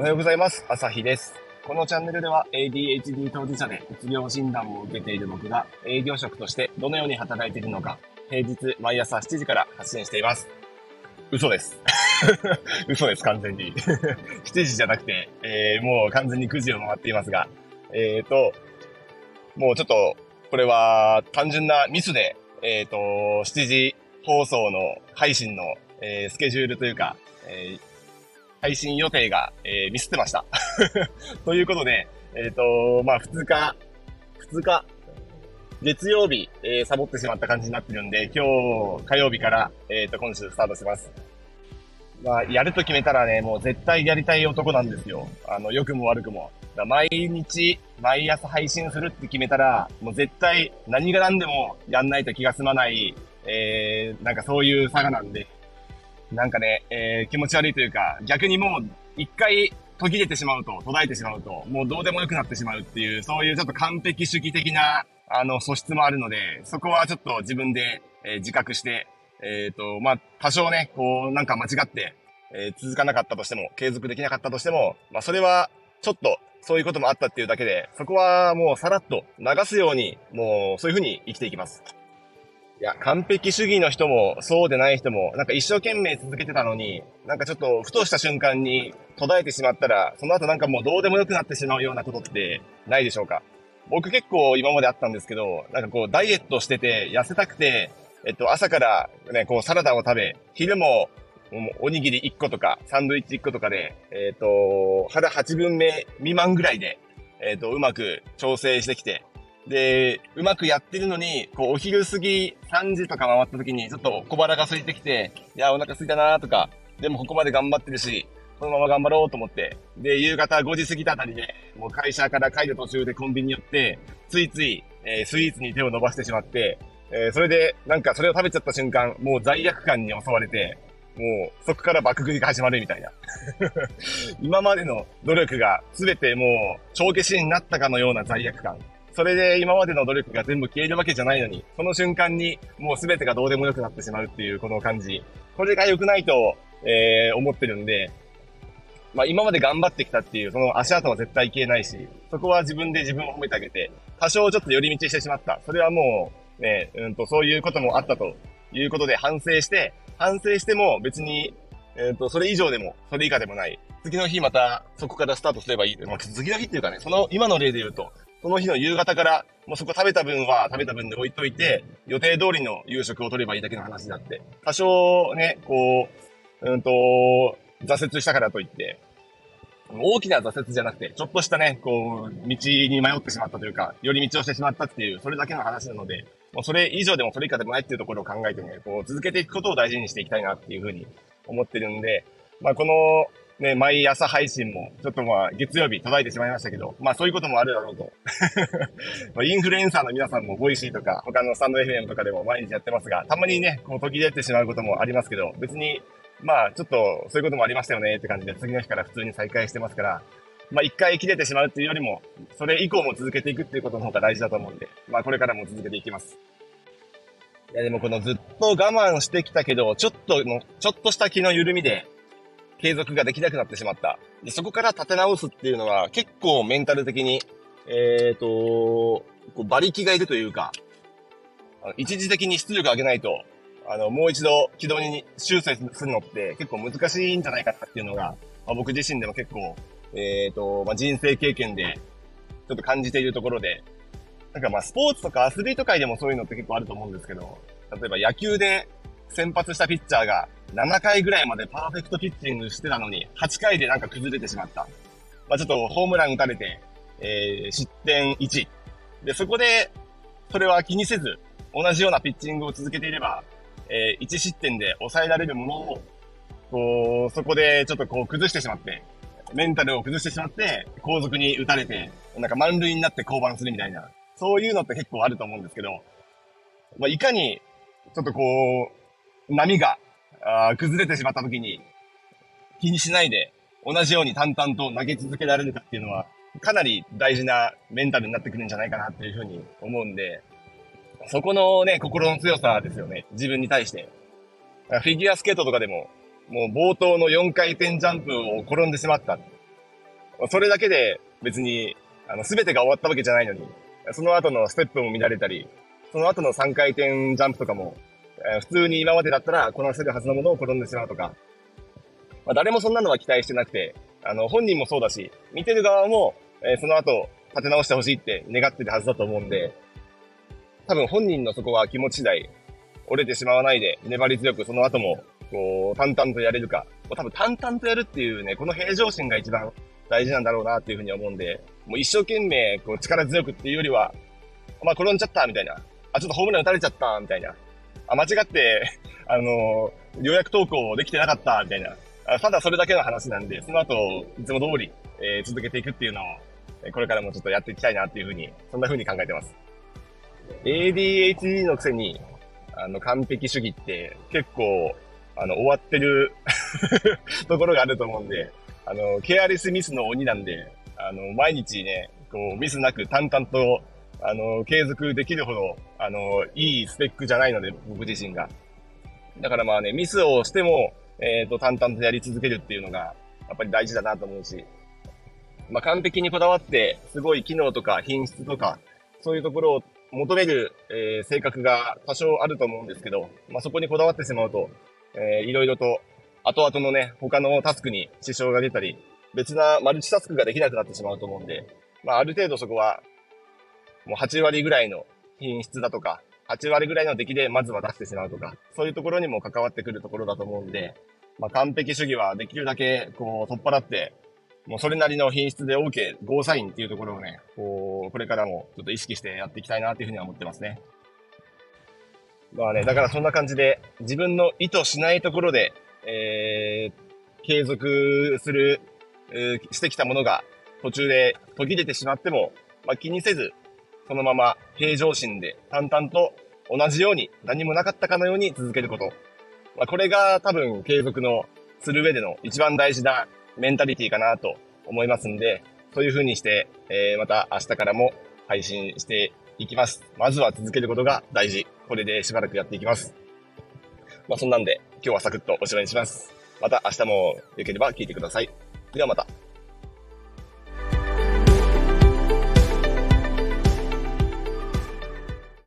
おはようございます。朝日です。このチャンネルでは ADHD 当事者でうつ病診断を受けている僕が営業職としてどのように働いているのか、平日毎朝7時から発信しています。嘘です。嘘です、完全に。7時じゃなくて、えー、もう完全に9時を回っていますが、えーと、もうちょっと、これは単純なミスで、えーと、7時放送の配信の、えー、スケジュールというか、えー、配信予定が、えー、ミスってました。ということで、えっ、と、まあ、2日、2日、月曜日、えー、サボってしまった感じになってるんで、今日、火曜日から、えっ、と、今週スタートします。まあ、やると決めたらね、もう絶対やりたい男なんですよ。あの、良くも悪くも。毎日、毎朝配信するって決めたら、もう絶対何が何でもやんないと気が済まない、えー、なんかそういう差がなんで、なんかね、えー、気持ち悪いというか、逆にもう一回途切れてしまうと、途絶えてしまうと、もうどうでもよくなってしまうっていう、そういうちょっと完璧主義的な、あの、素質もあるので、そこはちょっと自分で、えー、自覚して、えっ、ー、と、まあ、多少ね、こう、なんか間違って、えー、続かなかったとしても、継続できなかったとしても、まあ、それは、ちょっと、そういうこともあったっていうだけで、そこはもうさらっと流すように、もうそういうふうに生きていきます。いや、完璧主義の人も、そうでない人も、なんか一生懸命続けてたのに、なんかちょっと、ふとした瞬間に途絶えてしまったら、その後なんかもうどうでもよくなってしまうようなことってないでしょうか。僕結構今まであったんですけど、なんかこう、ダイエットしてて、痩せたくて、えっと、朝からね、こう、サラダを食べ、昼も、おにぎり1個とか、サンドイッチ1個とかで、えっ、と、腹8分目未満ぐらいで、えっ、と、うまく調整してきて、で、うまくやってるのに、こう、お昼過ぎ3時とか回った時に、ちょっと小腹が空いてきて、いや、お腹空いたなとか、でもここまで頑張ってるし、このまま頑張ろうと思って、で、夕方5時過ぎたあたりで、もう会社から帰る途中でコンビニ寄って、ついつい、えー、スイーツに手を伸ばしてしまって、えー、それで、なんかそれを食べちゃった瞬間、もう罪悪感に襲われて、もう、そこから爆食いが始まるみたいな。今までの努力が全てもう、帳消しになったかのような罪悪感。それで今までの努力が全部消えるわけじゃないのに、その瞬間にもう全てがどうでもよくなってしまうっていうこの感じ。これが良くないと、えー、思ってるんで、まあ今まで頑張ってきたっていうその足跡は絶対消えないし、そこは自分で自分を褒めてあげて、多少ちょっと寄り道してしまった。それはもう、ね、うんと、そういうこともあったということで反省して、反省しても別に、えっ、ー、と、それ以上でも、それ以下でもない。次の日また、そこからスタートすればいい。まあ、次の日っていうかね、その、今の例で言うと、その日の夕方から、もうそこ食べた分は食べた分で置いといて、予定通りの夕食を取ればいいだけの話になって、多少ね、こう、うんと、挫折したからといって、大きな挫折じゃなくて、ちょっとしたね、こう、道に迷ってしまったというか、寄り道をしてしまったっていう、それだけの話なので、もうそれ以上でもそれ以下でもないっていうところを考えてね、こう、続けていくことを大事にしていきたいなっていうふうに思ってるんで、まあ、この、ね、毎朝配信も、ちょっとまあ、月曜日途絶えてしまいましたけど、まあそういうこともあるだろうと。インフルエンサーの皆さんも、 Voicy とか、他のスタンド FM とかでも毎日やってますが、たまにね、こう途切れてしまうこともありますけど、別に、まあちょっとそういうこともありましたよねって感じで、次の日から普通に再開してますから、まあ一回切れてしまうっていうよりも、それ以降も続けていくっていうことの方が大事だと思うんで、まあこれからも続けていきます。いやでもこのずっと我慢してきたけど、ちょっとの、ちょっとした気の緩みで、継続ができなくなってしまった。で、そこから立て直すっていうのは結構メンタル的に、えっ、ー、と、こう馬力がいるというか、一時的に出力上げないと、あの、もう一度軌道に修正するのって結構難しいんじゃないかなっていうのが、まあ、僕自身でも結構、えっ、ー、と、まあ、人生経験で、ちょっと感じているところで、なんかまあスポーツとかアスリート界でもそういうのって結構あると思うんですけど、例えば野球で先発したピッチャーが7回ぐらいまでパーフェクトピッチングしてたのに、8回でなんか崩れてしまった。まあちょっとホームラン打たれて、えー、失点1。で、そこで、それは気にせず、同じようなピッチングを続けていれば、えー、1失点で抑えられるものを、こう、そこでちょっとこう崩してしまって、メンタルを崩してしまって、後続に打たれて、なんか満塁になって降板するみたいな、そういうのって結構あると思うんですけど、まあ、いかに、ちょっとこう、波があ崩れてしまった時に、気にしないで、同じように淡々と投げ続けられるかっていうのは、かなり大事なメンタルになってくるんじゃないかなっていうふうに思うんで、そこのね、心の強さですよね。自分に対して。フィギュアスケートとかでも、もう冒頭の4回転ジャンプを転んでしまった。それだけで別に、あの、すべてが終わったわけじゃないのに、その後のステップも乱れたり、その後の3回転ジャンプとかも、えー、普通に今までだったらこなせるはずのものを転んでしまうとか、まあ、誰もそんなのは期待してなくて、あの、本人もそうだし、見てる側も、えー、その後、立て直してほしいって願ってるはずだと思うんで、多分本人のそこは気持ち次第、折れてしまわないで、粘り強くその後も、こう、淡々とやれるか。多分淡々とやるっていうね、この平常心が一番大事なんだろうなっていうふうに思うんで、もう一生懸命、こう、力強くっていうよりは、まあ、転んじゃったみたいな。あ、ちょっとホームラン打たれちゃったみたいな。あ、間違って、あのー、ようやく投稿できてなかったみたいな。ただそれだけの話なんで、その後、いつも通り、えー、続けていくっていうのを、これからもちょっとやっていきたいなっていうふうに、そんなふうに考えてます。ADHD のくせに、あの、完璧主義って結構、あの、終わってる ところがあると思うんで、あの、ケアレスミスの鬼なんで、あの、毎日ね、こう、ミスなく淡々と、あの、継続できるほど、あの、いいスペックじゃないので、僕自身が。だからまあね、ミスをしても、えっ、ー、と、淡々とやり続けるっていうのが、やっぱり大事だなと思うし、まあ、完璧にこだわって、すごい機能とか品質とか、そういうところを求める、えー、性格が多少あると思うんですけど、まあ、そこにこだわってしまうと、えー、いろいろと、後々のね、他のタスクに支障が出たり、別なマルチタスクができなくなってしまうと思うんで、まあ、ある程度そこは、もう8割ぐらいの品質だとか、8割ぐらいの出来でまずは出してしまうとか、そういうところにも関わってくるところだと思うんで、まあ、完璧主義はできるだけ、こう、取っ払って、もうそれなりの品質で OK、ゴーサインっていうところをね、こう、これからもちょっと意識してやっていきたいなっていうふうには思ってますね。まあね、だからそんな感じで、自分の意図しないところで、えー、継続する、えー、してきたものが途中で途切れてしまっても、まあ、気にせず、そのまま平常心で淡々と同じように何もなかったかのように続けること。まあ、これが多分継続のする上での一番大事なメンタリティかなと思いますんで、そういう風にして、えー、また明日からも配信していきます。まずは続けることが大事。これでしばらくやっていきます。まあそんなんで、今日はサクッとおしまいにします。また明日も良ければ聞いてください。ではまた。